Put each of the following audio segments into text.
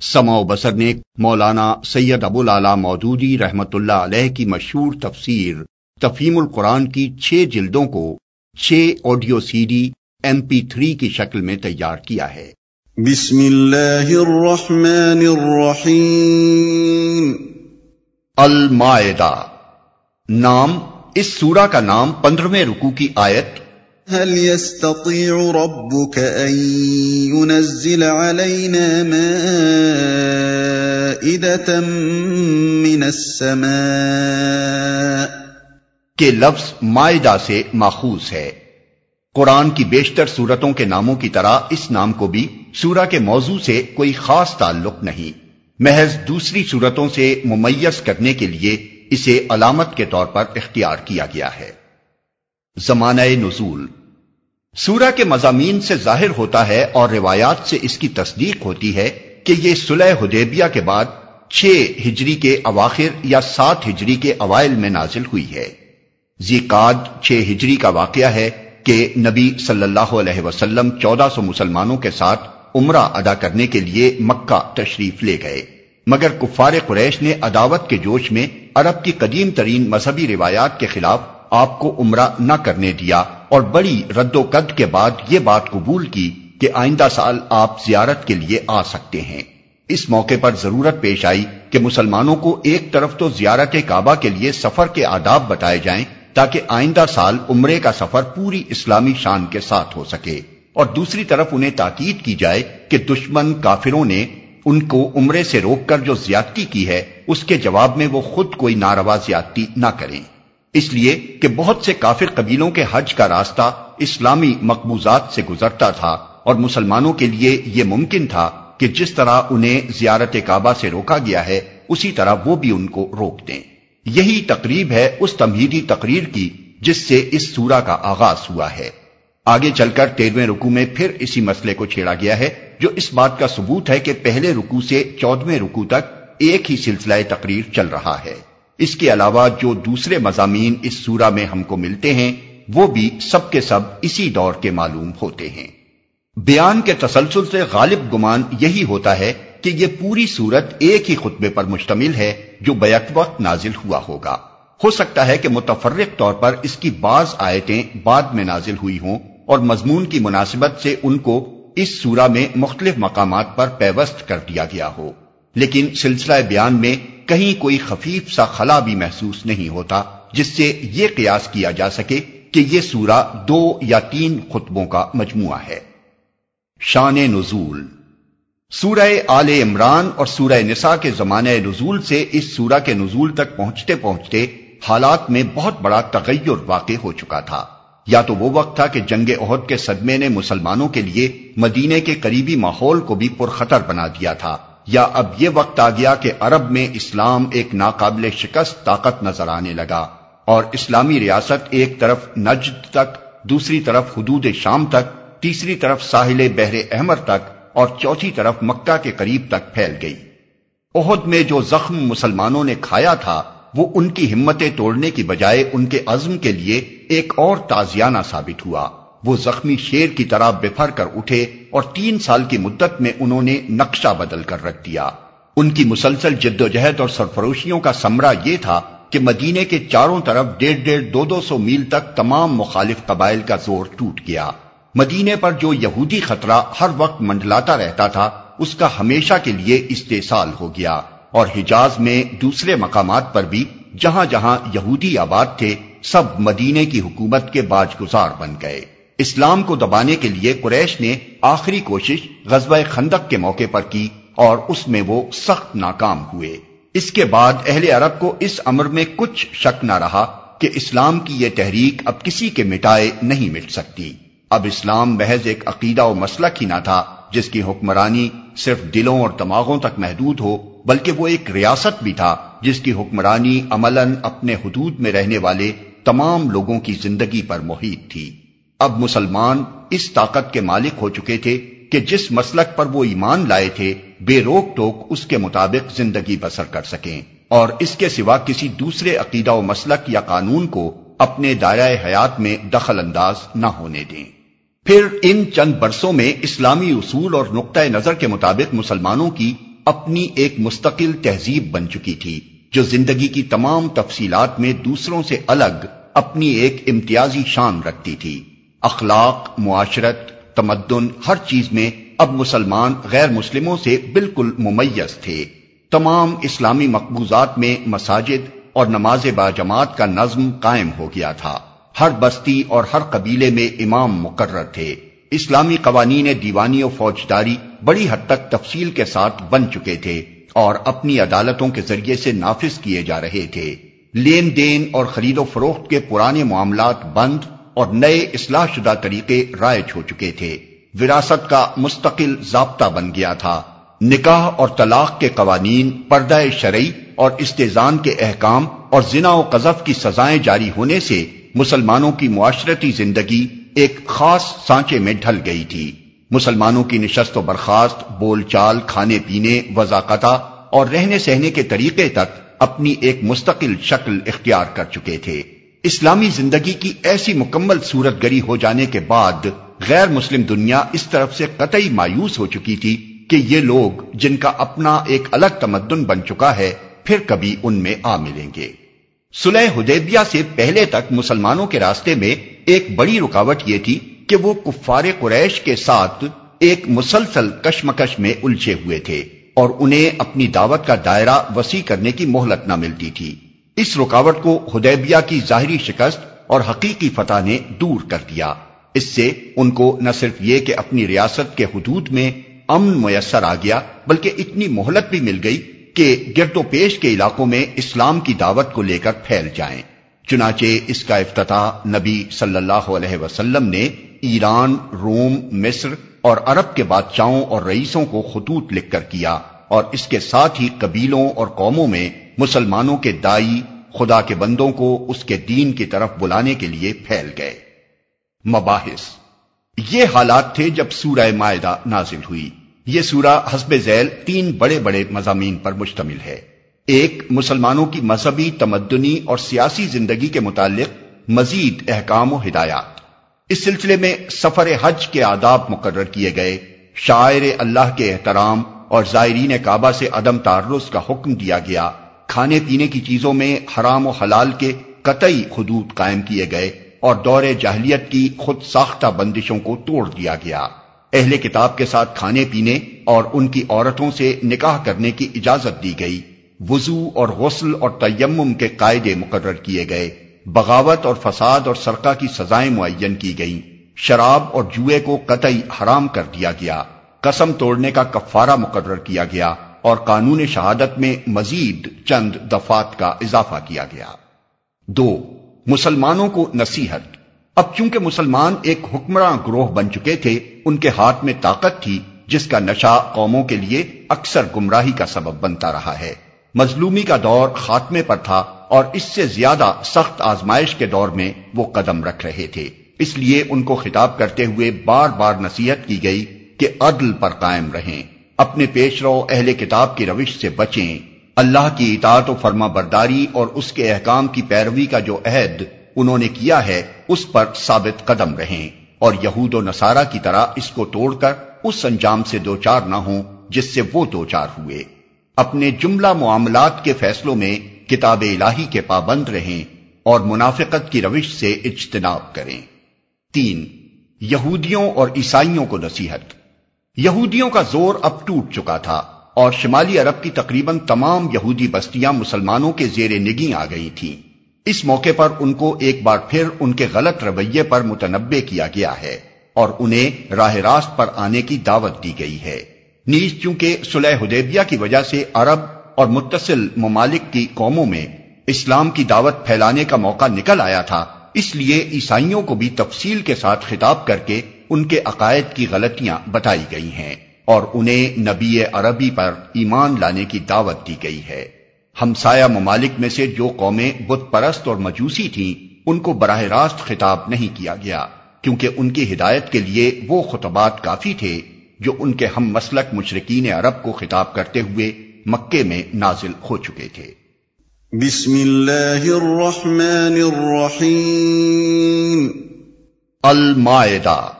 سما و بسر نے مولانا سید ابو لالا مودودی رحمت اللہ علیہ کی مشہور تفسیر تفہیم القرآن کی چھ جلدوں کو چھ audio C D M P three کی شکل میں تیار کیا ہے۔ بسم اللہ الرحمن الرحیم۔ المائدہ۔ نام اس سورہ کا نام پندرہویں رکو کی آیت هل يستطيع ربك ان ينزل علينا مائدة من السماء؟ کے لفظ مائدہ سے ماخوذ ہے۔ قرآن کی بیشتر صورتوں کے ناموں کی طرح اس نام کو بھی سورہ کے موضوع سے کوئی خاص تعلق نہیں۔ محض دوسری صورتوں سے ممیز کرنے کے لیے اسے علامت کے طور پر اختیار کیا گیا ہے۔ زمانہ نزول۔ سورہ کے مضامین سے ظاہر ہوتا ہے اور روایات سے اس کی تصدیق ہوتی ہے کہ یہ صلح حدیبیہ کے بعد چھ ہجری کے اواخر یا سات ہجری کے اوائل میں نازل ہوئی ہے۔ زیقاد چھ ہجری کا واقعہ ہے کہ نبی صلی اللہ علیہ وسلم چودہ سو مسلمانوں کے ساتھ عمرہ ادا کرنے کے لیے مکہ تشریف لے گئے۔ مگر کفار قریش نے عداوت کے جوش میں عرب کی قدیم ترین مذہبی روایات کے خلاف آپ کو عمرہ نہ کرنے دیا۔ اور بڑی رد و قد کے بعد یہ بات قبول کی کہ آئندہ سال آپ زیارت کے لیے آ سکتے ہیں۔ اس موقع پر ضرورت پیش آئی کہ مسلمانوں کو ایک طرف تو زیارت کعبہ کے لیے سفر کے آداب بتائے جائیں تاکہ آئندہ سال عمرے کا سفر پوری اسلامی شان کے ساتھ ہو سکے۔ اور دوسری طرف انہیں تاکید کی جائے کہ دشمن کافروں نے ان کو عمرے سے روک کر جو زیادتی کی ہے، اس کے جواب میں وہ خود کوئی ناروا زیادتی نہ کریں۔ اس لیے کہ بہت سے کافر قبیلوں کے حج کا راستہ اسلامی مقبوضات سے گزرتا تھا اور مسلمانوں کے لیے یہ ممکن تھا کہ جس طرح انہیں زیارت کعبہ سے روکا گیا ہے، اسی طرح وہ بھی ان کو روک دیں۔ یہی تقریب ہے اس تمہیدی تقریر کی، جس سے اس سورہ کا آغاز ہوا ہے۔ آگے چل کر تیرویں رکو میں پھر اسی مسئلے کو چھیڑا گیا ہے، جو اس بات کا ثبوت ہے کہ پہلے رکو سے چودویں رکو تک ایک ہی سلسلہ تقریر چل رہا ہے۔ اس کے علاوہ جو دوسرے مضامین اس سورہ میں ہم کو ملتے ہیں، وہ بھی سب کے سب اسی دور کے معلوم ہوتے ہیں۔ بیان کے تسلسل سے غالب گمان یہی ہوتا ہے کہ یہ پوری صورت ایک ہی خطبے پر مشتمل ہے، جو بیک وقت نازل ہوا ہوگا۔ ہو سکتا ہے کہ متفرق طور پر اس کی بعض آیتیں بعد میں نازل ہوئی ہوں اور مضمون کی مناسبت سے ان کو اس سورہ میں مختلف مقامات پر پیوست کر دیا گیا ہو۔ لیکن سلسلہ بیان میں کہیں کوئی خفیف سا خلا بھی محسوس نہیں ہوتا، جس سے یہ قیاس کیا جا سکے کہ یہ سورہ دو یا تین خطبوں کا مجموعہ ہے۔ شان نزول۔ سورہ آل عمران اور سورہ نساء کے زمانہ نزول سے اس سورہ کے نزول تک پہنچتے پہنچتے حالات میں بہت بڑا تغیر واقع ہو چکا تھا۔ یا تو وہ وقت تھا کہ جنگ عہد کے صدمے نے مسلمانوں کے لیے مدینے کے قریبی ماحول کو بھی پرخطر بنا دیا تھا۔ یا اب یہ وقت آ گیا کہ عرب میں اسلام ایک ناقابل شکست طاقت نظر آنے لگا اور اسلامی ریاست ایک طرف نجد تک، دوسری طرف حدود شام تک، تیسری طرف ساحل بحر احمر تک اور چوتھی طرف مکہ کے قریب تک پھیل گئی۔ عہد میں جو زخم مسلمانوں نے کھایا تھا، وہ ان کی ہمتیں توڑنے کی بجائے ان کے عزم کے لیے ایک اور تازیانہ ثابت ہوا۔ وہ زخمی شیر کی طرح بفر کر اٹھے اور تین سال کی مدت میں انہوں نے نقشہ بدل کر رکھ دیا۔ ان کی مسلسل جد و جہد اور سرفروشیوں کا سمرہ یہ تھا کہ مدینے کے چاروں طرف ڈیڑھ ڈیڑھ دو دو سو میل تک تمام مخالف قبائل کا زور ٹوٹ گیا۔ مدینے پر جو یہودی خطرہ ہر وقت منڈلاتا رہتا تھا، اس کا ہمیشہ کے لیے استحصال ہو گیا۔ اور حجاز میں دوسرے مقامات پر بھی جہاں جہاں یہودی آباد تھے، سب مدینے کی حکومت کے باج گزار بن گئے۔ اسلام کو دبانے کے لیے قریش نے آخری کوشش غزوہ خندق کے موقع پر کی اور اس میں وہ سخت ناکام ہوئے۔ اس کے بعد اہل عرب کو اس امر میں کچھ شک نہ رہا کہ اسلام کی یہ تحریک اب کسی کے مٹائے نہیں مٹ سکتی۔ اب اسلام محض ایک عقیدہ و مسلک ہی نہ تھا جس کی حکمرانی صرف دلوں اور دماغوں تک محدود ہو، بلکہ وہ ایک ریاست بھی تھا جس کی حکمرانی عملاً اپنے حدود میں رہنے والے تمام لوگوں کی زندگی پر محیط تھی۔ اب مسلمان اس طاقت کے مالک ہو چکے تھے کہ جس مسلک پر وہ ایمان لائے تھے، بے روک ٹوک اس کے مطابق زندگی بسر کر سکیں۔ اور اس کے سوا کسی دوسرے عقیدہ و مسلک یا قانون کو اپنے دائرہ حیات میں دخل انداز نہ ہونے دیں۔ پھر ان چند برسوں میں اسلامی اصول اور نقطۂ نظر کے مطابق مسلمانوں کی اپنی ایک مستقل تہذیب بن چکی تھی، جو زندگی کی تمام تفصیلات میں دوسروں سے الگ اپنی ایک امتیازی شان رکھتی تھی۔ اخلاق، معاشرت، تمدن، ہر چیز میں اب مسلمان غیر مسلموں سے بالکل ممیز تھے۔ تمام اسلامی مقبوضات میں مساجد اور نماز با جماعت کا نظم قائم ہو گیا تھا۔ ہر بستی اور ہر قبیلے میں امام مقرر تھے۔ اسلامی قوانین دیوانی و فوجداری بڑی حد تک تفصیل کے ساتھ بن چکے تھے اور اپنی عدالتوں کے ذریعے سے نافذ کیے جا رہے تھے۔ لین دین اور خرید و فروخت کے پرانے معاملات بند اور نئے اصلاح شدہ طریقے رائج ہو چکے تھے۔ وراثت کا مستقل ضابطہ بن گیا تھا۔ نکاح اور طلاق کے قوانین، پردہ شرعی اور استیزان کے احکام اور زنا و قذف کی سزائیں جاری ہونے سے مسلمانوں کی معاشرتی زندگی ایک خاص سانچے میں ڈھل گئی تھی۔ مسلمانوں کی نشست و برخاست، بول چال، کھانے پینے وضاقت اور رہنے سہنے کے طریقے تک اپنی ایک مستقل شکل اختیار کر چکے تھے۔ اسلامی زندگی کی ایسی مکمل صورت گری ہو جانے کے بعد غیر مسلم دنیا اس طرف سے قطعی مایوس ہو چکی تھی کہ یہ لوگ جن کا اپنا ایک الگ تمدن بن چکا ہے، پھر کبھی ان میں آ ملیں گے۔ سلح حدیبیہ سے پہلے تک مسلمانوں کے راستے میں ایک بڑی رکاوٹ یہ تھی کہ وہ کفار قریش کے ساتھ ایک مسلسل کشمکش میں الجھے ہوئے تھے اور انہیں اپنی دعوت کا دائرہ وسیع کرنے کی مہلت نہ ملتی تھی۔ اس رکاوٹ کو ہدیبیہ کی ظاہری شکست اور حقیقی فتح نے دور کر دیا۔ اس سے ان کو نہ صرف یہ کہ اپنی ریاست کے حدود میں امن میسر آ گیا، بلکہ اتنی مہلت بھی مل گئی کہ گرد و پیش کے علاقوں میں اسلام کی دعوت کو لے کر پھیل جائیں۔ چنانچہ اس کا افتتاح نبی صلی اللہ علیہ وسلم نے ایران، روم، مصر اور عرب کے بادشاہوں اور رئیسوں کو خطوط لکھ کر کیا اور اس کے ساتھ ہی قبیلوں اور قوموں میں مسلمانوں کے دائی، خدا کے بندوں کو اس کے دین کی طرف بلانے کے لیے پھیل گئے۔ مباحث۔ یہ حالات تھے جب سورہ معدہ نازل ہوئی۔ یہ سورہ حسب ذیل تین بڑے بڑے مضامین پر مشتمل ہے۔ ایک، مسلمانوں کی مذہبی تمدنی اور سیاسی زندگی کے متعلق مزید احکام و ہدایات۔ اس سلسلے میں سفر حج کے آداب مقرر کیے گئے۔ شاعر اللہ کے احترام اور زائرین کعبہ سے عدم تعرض کا حکم دیا گیا۔ کھانے پینے کی چیزوں میں حرام و حلال کے قطعی حدود قائم کیے گئے اور دور جاہلیت کی خود ساختہ بندشوں کو توڑ دیا گیا۔ اہل کتاب کے ساتھ کھانے پینے اور ان کی عورتوں سے نکاح کرنے کی اجازت دی گئی۔ وضو اور غسل اور تیمم کے قاعدے مقرر کیے گئے۔ بغاوت اور فساد اور سرقہ کی سزائیں معین کی گئیں۔ شراب اور جوئے کو قطعی حرام کر دیا گیا۔ قسم توڑنے کا کفارہ مقرر کیا گیا۔ اور قانون شہادت میں مزید چند دفات کا اضافہ کیا گیا۔ دو، مسلمانوں کو نصیحت۔ اب چونکہ مسلمان ایک حکمراں گروہ بن چکے تھے، ان کے ہاتھ میں طاقت تھی، جس کا نشہ قوموں کے لیے اکثر گمراہی کا سبب بنتا رہا ہے۔ مظلومی کا دور خاتمے پر تھا اور اس سے زیادہ سخت آزمائش کے دور میں وہ قدم رکھ رہے تھے۔ اس لیے ان کو خطاب کرتے ہوئے بار بار نصیحت کی گئی کہ عدل پر قائم رہیں۔ اپنے پیش رو اہل کتاب کی روش سے بچیں۔ اللہ کی اطاعت و فرما برداری اور اس کے احکام کی پیروی کا جو عہد انہوں نے کیا ہے، اس پر ثابت قدم رہیں۔ اور یہود و نصارہ کی طرح اس کو توڑ کر اس انجام سے دوچار نہ ہوں، جس سے وہ دوچار ہوئے۔ اپنے جملہ معاملات کے فیصلوں میں کتاب الہی کے پابند رہیں اور منافقت کی روش سے اجتناب کریں۔ تین، یہودیوں اور عیسائیوں کو نصیحت۔ یہودیوں کا زور اب ٹوٹ چکا تھا اور شمالی عرب کی تقریباً تمام یہودی بستیاں مسلمانوں کے زیر نگی آ گئی تھیں۔ اس موقع پر ان کو ایک بار پھر ان کے غلط رویے پر متنبع کیا گیا ہے اور انہیں راہ راست پر آنے کی دعوت دی گئی ہے۔ نیز چونکہ صلح حدیبیہ کی وجہ سے عرب اور متصل ممالک کی قوموں میں اسلام کی دعوت پھیلانے کا موقع نکل آیا تھا، اس لیے عیسائیوں کو بھی تفصیل کے ساتھ خطاب کر کے ان کے عقائد کی غلطیاں بتائی گئی ہیں اور انہیں نبی عربی پر ایمان لانے کی دعوت دی گئی ہے۔ ہمسایہ ممالک میں سے جو قومیں بت پرست اور مجوسی تھیں ان کو براہ راست خطاب نہیں کیا گیا کیونکہ ان کی ہدایت کے لیے وہ خطبات کافی تھے جو ان کے ہم مسلک مشرقین عرب کو خطاب کرتے ہوئے مکے میں نازل ہو چکے تھے۔ بسم اللہ الرحمن الرحیم۔ المائدہ۔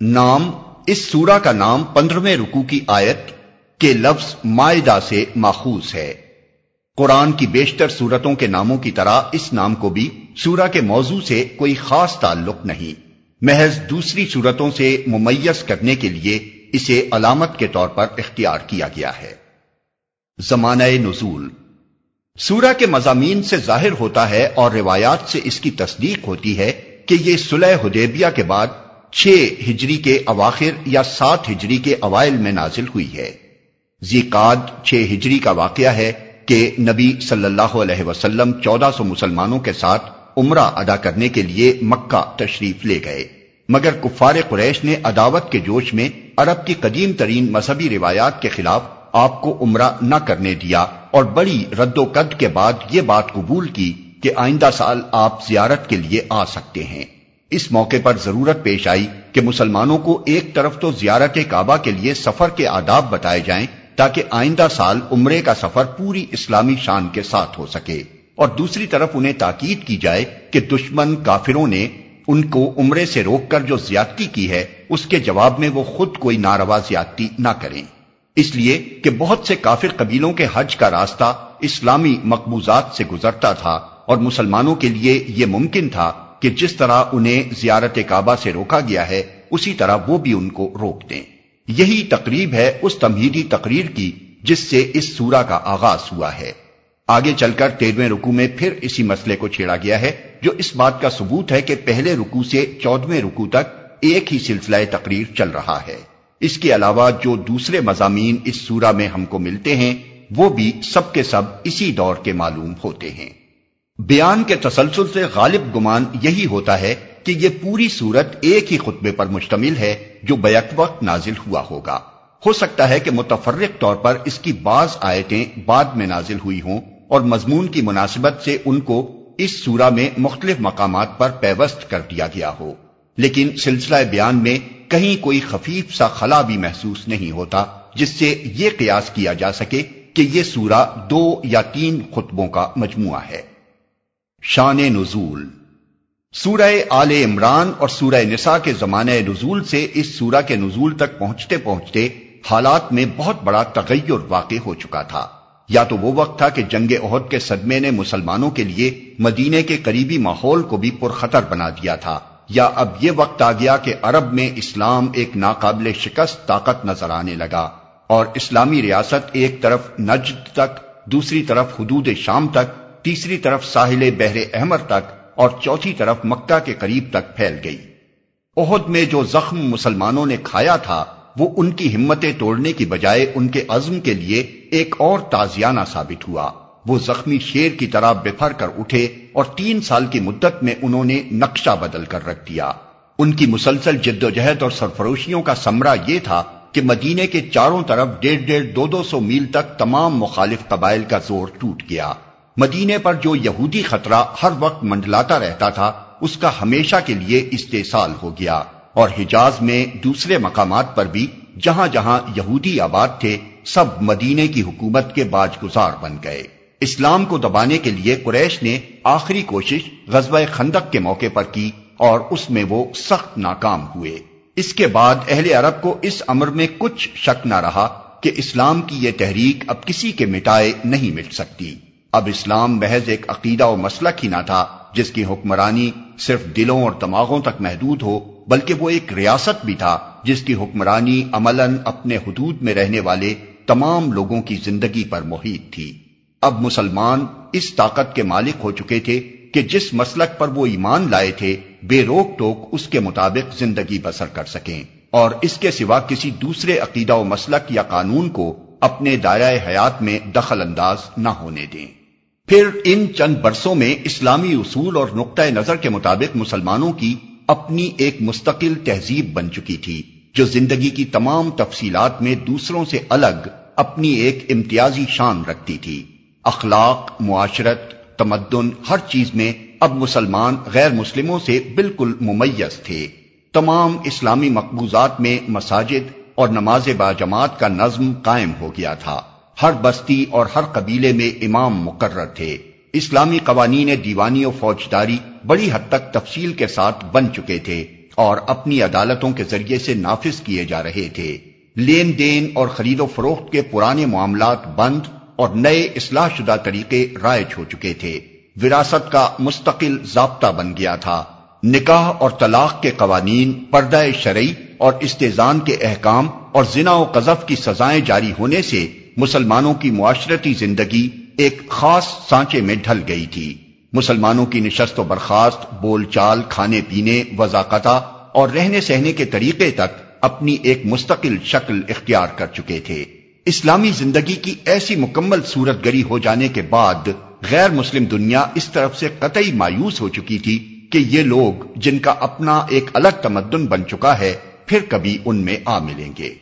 نام، اس سورہ کا نام پندرہویں رکو کی آیت کہ لفظ معدہ سے ماخوذ ہے۔ قرآن کی بیشتر صورتوں کے ناموں کی طرح اس نام کو بھی سورہ کے موضوع سے کوئی خاص تعلق نہیں۔ محض دوسری صورتوں سے ممیز کرنے کے لیے اسے علامت کے طور پر اختیار کیا گیا ہے۔ زمانہ نزول۔ سورہ کے مضامین سے ظاہر ہوتا ہے اور روایات سے اس کی تصدیق ہوتی ہے کہ یہ صلح حدیبیہ کے بعد چھ ہجری کے اواخر یا سات ہجری کے اوائل میں نازل ہوئی ہے۔ زیقاد چھ ہجری کا واقعہ ہے کہ نبی صلی اللہ علیہ وسلم چودہ سو مسلمانوں کے ساتھ عمرہ ادا کرنے کے لیے مکہ تشریف لے گئے۔ مگر کفار قریش نے عداوت کے جوش میں عرب کی قدیم ترین مذہبی روایات کے خلاف آپ کو عمرہ نہ کرنے دیا اور بڑی رد و قد کے بعد یہ بات قبول کی کہ آئندہ سال آپ زیارت کے لیے آ سکتے ہیں۔ اس موقع پر ضرورت پیش آئی کہ مسلمانوں کو ایک طرف تو زیارت کعبہ کے لیے سفر کے آداب بتائے جائیں تاکہ آئندہ سال عمرے کا سفر پوری اسلامی شان کے ساتھ ہو سکے اور دوسری طرف انہیں تاکید کی جائے کہ دشمن کافروں نے ان کو عمرے سے روک کر جو زیادتی کی ہے، اس کے جواب میں وہ خود کوئی ناروا زیادتی نہ کریں۔ اس لیے کہ بہت سے کافر قبیلوں کے حج کا راستہ اسلامی مقبوضات سے گزرتا تھا اور مسلمانوں کے لیے یہ ممکن تھا کہ جس طرح انہیں زیارت کعبہ سے روکا گیا ہے، اسی طرح وہ بھی ان کو روک دیں۔ یہی تقریب ہے اس تمہیدی تقریر کی، جس سے اس سورہ کا آغاز ہوا ہے۔ آگے چل کر تیرویں رکو میں پھر اسی مسئلے کو چھیڑا گیا ہے، جو اس بات کا ثبوت ہے کہ پہلے رکو سے چودویں رکو تک ایک ہی سلسلہ تقریر چل رہا ہے۔ اس کے علاوہ جو دوسرے مضامین اس سورہ میں ہم کو ملتے ہیں، وہ بھی سب کے سب اسی دور کے معلوم ہوتے ہیں۔ بیان کے تسلسل سے غالب گمان یہی ہوتا ہے کہ یہ پوری صورت ایک ہی خطبے پر مشتمل ہے جو بیک وقت نازل ہوا ہوگا۔ ہو سکتا ہے کہ متفرق طور پر اس کی بعض آیتیں بعد میں نازل ہوئی ہوں اور مضمون کی مناسبت سے ان کو اس سورہ میں مختلف مقامات پر پیوست کر دیا گیا ہو۔ لیکن سلسلہ بیان میں کہیں کوئی خفیف سا خلا بھی محسوس نہیں ہوتا، جس سے یہ قیاس کیا جا سکے کہ یہ سورہ دو یا تین خطبوں کا مجموعہ ہے۔ شان نزول۔ سورہ آل عمران اور سورہ نساء کے زمانہ نزول سے اس سورہ کے نزول تک پہنچتے پہنچتے حالات میں بہت بڑا تغیر واقع ہو چکا تھا۔ یا تو وہ وقت تھا کہ جنگ عہد کے صدمے نے مسلمانوں کے لیے مدینے کے قریبی ماحول کو بھی پرخطر بنا دیا تھا۔ یا اب یہ وقت آ گیا کہ عرب میں اسلام ایک ناقابل شکست طاقت نظر آنے لگا اور اسلامی ریاست ایک طرف نجد تک، دوسری طرف حدود شام تک تیسری طرف ساحل بحر احمر تک اور چوتھی طرف مکہ کے قریب تک پھیل گئی۔ عہد میں جو زخم مسلمانوں نے کھایا تھا، وہ ان کی ہمتیں توڑنے کی بجائے ان کے عزم کے لیے ایک اور تازیانہ ثابت ہوا۔ وہ زخمی شیر کی طرح بفر کر اٹھے اور تین سال کی مدت میں انہوں نے نقشہ بدل کر رکھ دیا۔ ان کی مسلسل جد و جہد اور سرفروشیوں کا سمرہ یہ تھا کہ مدینے کے چاروں طرف ڈیڑھ ڈیڑھ دو دو سو میل تک تمام مخالف قبائل کا زور ٹوٹ گیا۔ مدینے پر جو یہودی خطرہ ہر وقت منڈلاتا رہتا تھا، اس کا ہمیشہ کے لیے استحصال ہو گیا۔ اور حجاز میں دوسرے مقامات پر بھی جہاں جہاں یہودی آباد تھے، سب مدینے کی حکومت کے باج گزار بن گئے۔ اسلام کو دبانے کے لیے قریش نے آخری کوشش غزوہ خندق کے موقع پر کی اور اس میں وہ سخت ناکام ہوئے۔ اس کے بعد اہل عرب کو اس امر میں کچھ شک نہ رہا کہ اسلام کی یہ تحریک اب کسی کے مٹائے نہیں مٹ سکتی۔ اب اسلام محض ایک عقیدہ و مسلک ہی نہ تھا، جس کی حکمرانی صرف دلوں اور دماغوں تک محدود ہو، بلکہ وہ ایک ریاست بھی تھا، جس کی حکمرانی عملاً اپنے حدود میں رہنے والے تمام لوگوں کی زندگی پر محیط تھی۔ اب مسلمان اس طاقت کے مالک ہو چکے تھے کہ جس مسلک پر وہ ایمان لائے تھے، بے روک ٹوک اس کے مطابق زندگی بسر کر سکیں۔ اور اس کے سوا کسی دوسرے عقیدہ و مسلک یا قانون کو اپنے دائرۂ حیات میں دخل انداز نہ ہونے دیں۔ پھر ان چند برسوں میں اسلامی اصول اور نقطۂ نظر کے مطابق مسلمانوں کی اپنی ایک مستقل تہذیب بن چکی تھی، جو زندگی کی تمام تفصیلات میں دوسروں سے الگ اپنی ایک امتیازی شان رکھتی تھی۔ اخلاق، معاشرت، تمدن، ہر چیز میں اب مسلمان غیر مسلموں سے بالکل ممیز تھے۔ تمام اسلامی مقبوضات میں مساجد اور نماز با جماعت کا نظم قائم ہو گیا تھا۔ ہر بستی اور ہر قبیلے میں امام مقرر تھے۔ اسلامی قوانین دیوانی و فوجداری بڑی حد تک تفصیل کے ساتھ بن چکے تھے اور اپنی عدالتوں کے ذریعے سے نافذ کیے جا رہے تھے۔ لین دین اور خرید و فروخت کے پرانے معاملات بند اور نئے اصلاح شدہ طریقے رائج ہو چکے تھے۔ وراثت کا مستقل ضابطہ بن گیا تھا۔ نکاح اور طلاق کے قوانین پردہ شرعی اور استحزان کے احکام اور زنا و قذف کی سزائیں جاری ہونے سے مسلمانوں کی معاشرتی زندگی ایک خاص سانچے میں ڈھل گئی تھی۔ مسلمانوں کی نشست و برخاست، بول چال، کھانے پینے وضاقت اور رہنے سہنے کے طریقے تک اپنی ایک مستقل شکل اختیار کر چکے تھے۔ اسلامی زندگی کی ایسی مکمل صورت گری ہو جانے کے بعد غیر مسلم دنیا اس طرف سے قطعی مایوس ہو چکی تھی کہ یہ لوگ جن کا اپنا ایک الگ تمدن بن چکا ہے پھر کبھی ان میں آ ملیں گے۔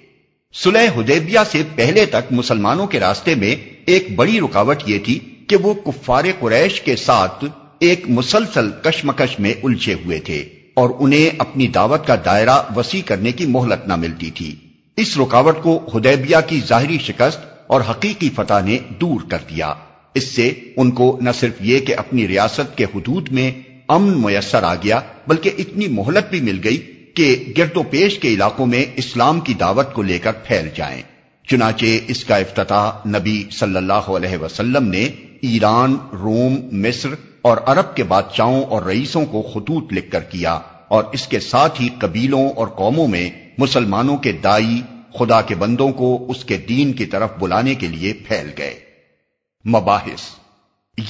سلح حدیبیہ سے پہلے تک مسلمانوں کے راستے میں ایک بڑی رکاوٹ یہ تھی کہ وہ کفار قریش کے ساتھ ایک مسلسل کشمکش میں الجھے ہوئے تھے اور انہیں اپنی دعوت کا دائرہ وسیع کرنے کی مہلت نہ ملتی تھی۔ اس رکاوٹ کو حدیبیہ کی ظاہری شکست اور حقیقی فتح نے دور کر دیا۔ اس سے ان کو نہ صرف یہ کہ اپنی ریاست کے حدود میں امن میسر آ گیا، بلکہ اتنی مہلت بھی مل گئی کہ گرد و پیش کے علاقوں میں اسلام کی دعوت کو لے کر پھیل جائیں۔ چنانچہ اس کا افتتاح نبی صلی اللہ علیہ وسلم نے ایران، روم، مصر اور عرب کے بادشاہوں اور رئیسوں کو خطوط لکھ کر کیا اور اس کے ساتھ ہی قبیلوں اور قوموں میں مسلمانوں کے دائی، خدا کے بندوں کو اس کے دین کی طرف بلانے کے لیے پھیل گئے۔ مباحث۔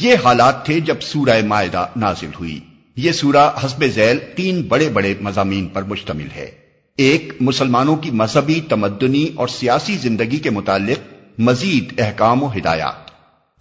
یہ حالات تھے جب سورہ معدہ نازل ہوئی۔ یہ سورہ حسب ذیل تین بڑے بڑے مضامین پر مشتمل ہے۔ ایک، مسلمانوں کی مذہبی تمدنی اور سیاسی زندگی کے متعلق مزید احکام و ہدایات۔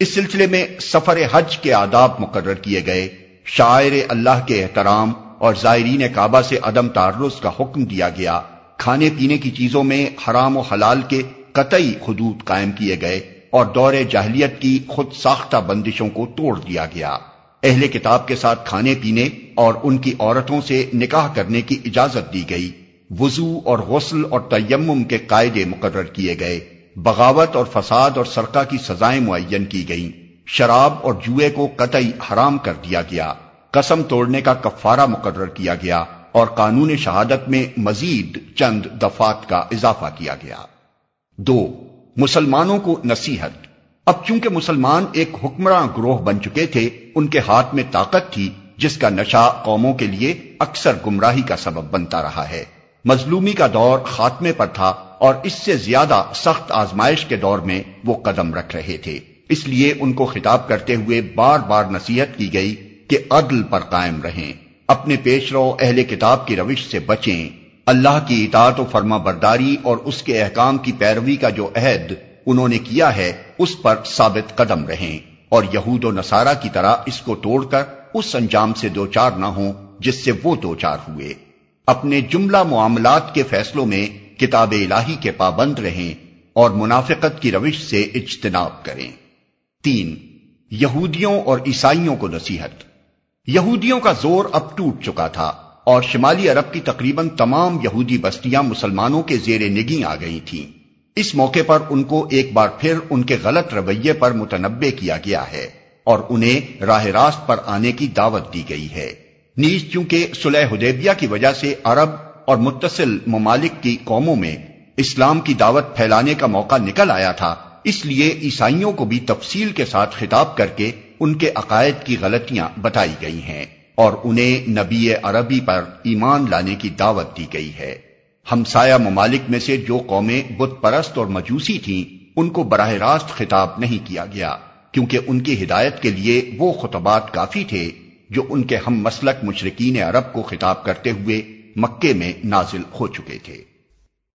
اس سلسلے میں سفر حج کے آداب مقرر کیے گئے۔ شاعر اللہ کے احترام اور زائرین کعبہ سے عدم تعرض کا حکم دیا گیا۔ کھانے پینے کی چیزوں میں حرام و حلال کے قطعی حدود قائم کیے گئے اور دور جاہلیت کی خود ساختہ بندشوں کو توڑ دیا گیا۔ اہل کتاب کے ساتھ کھانے پینے اور ان کی عورتوں سے نکاح کرنے کی اجازت دی گئی۔ وضو اور غسل اور تیمم کے قاعدے مقرر کیے گئے۔ بغاوت اور فساد اور سرقہ کی سزائیں معین کی گئیں۔ شراب اور جوئے کو قطعی حرام کر دیا گیا۔ قسم توڑنے کا کفارہ مقرر کیا گیا اور قانون شہادت میں مزید چند دفات کا اضافہ کیا گیا۔ دو، مسلمانوں کو نصیحت۔ اب چونکہ مسلمان ایک حکمراں گروہ بن چکے تھے، ان کے ہاتھ میں طاقت تھی، جس کا نشہ قوموں کے لیے اکثر گمراہی کا سبب بنتا رہا ہے۔ مظلومی کا دور خاتمے پر تھا اور اس سے زیادہ سخت آزمائش کے دور میں وہ قدم رکھ رہے تھے۔ اس لیے ان کو خطاب کرتے ہوئے بار بار نصیحت کی گئی کہ عدل پر قائم رہیں، اپنے پیش رو اہل کتاب کی روش سے بچیں۔ اللہ کی اطاعت و فرما برداری اور اس کے احکام کی پیروی کا جو عہد انہوں نے کیا ہے، اس پر ثابت قدم رہیں۔ اور یہود و نصارہ کی طرح اس کو توڑ کر اس انجام سے دو چار نہ ہوں، جس سے وہ دو چار ہوئے۔ اپنے جملہ معاملات کے فیصلوں میں کتاب الہی کے پابند رہیں اور منافقت کی روش سے اجتناب کریں۔ تین، یہودیوں اور عیسائیوں کو نصیحت۔ یہودیوں کا زور اب ٹوٹ چکا تھا اور شمالی عرب کی تقریباً تمام یہودی بستیاں مسلمانوں کے زیر نگی آ گئی تھیں۔ اس موقع پر ان کو ایک بار پھر ان کے غلط رویے پر متنبع کیا گیا ہے اور انہیں راہ راست پر آنے کی دعوت دی گئی ہے۔ نیز چونکہ سلح حدیبیہ کی وجہ سے عرب اور متصل ممالک کی قوموں میں اسلام کی دعوت پھیلانے کا موقع نکل آیا تھا، اس لیے عیسائیوں کو بھی تفصیل کے ساتھ خطاب کر کے ان کے عقائد کی غلطیاں بتائی گئی ہیں اور انہیں نبی عربی پر ایمان لانے کی دعوت دی گئی ہے۔ ہمسایہ ممالک میں سے جو قومیں بت پرست اور مجوسی تھیں، ان کو براہ راست خطاب نہیں کیا گیا، کیونکہ ان کی ہدایت کے لیے وہ خطبات کافی تھے جو ان کے ہم مسلک مشرقین عرب کو خطاب کرتے ہوئے مکے میں نازل ہو چکے تھے۔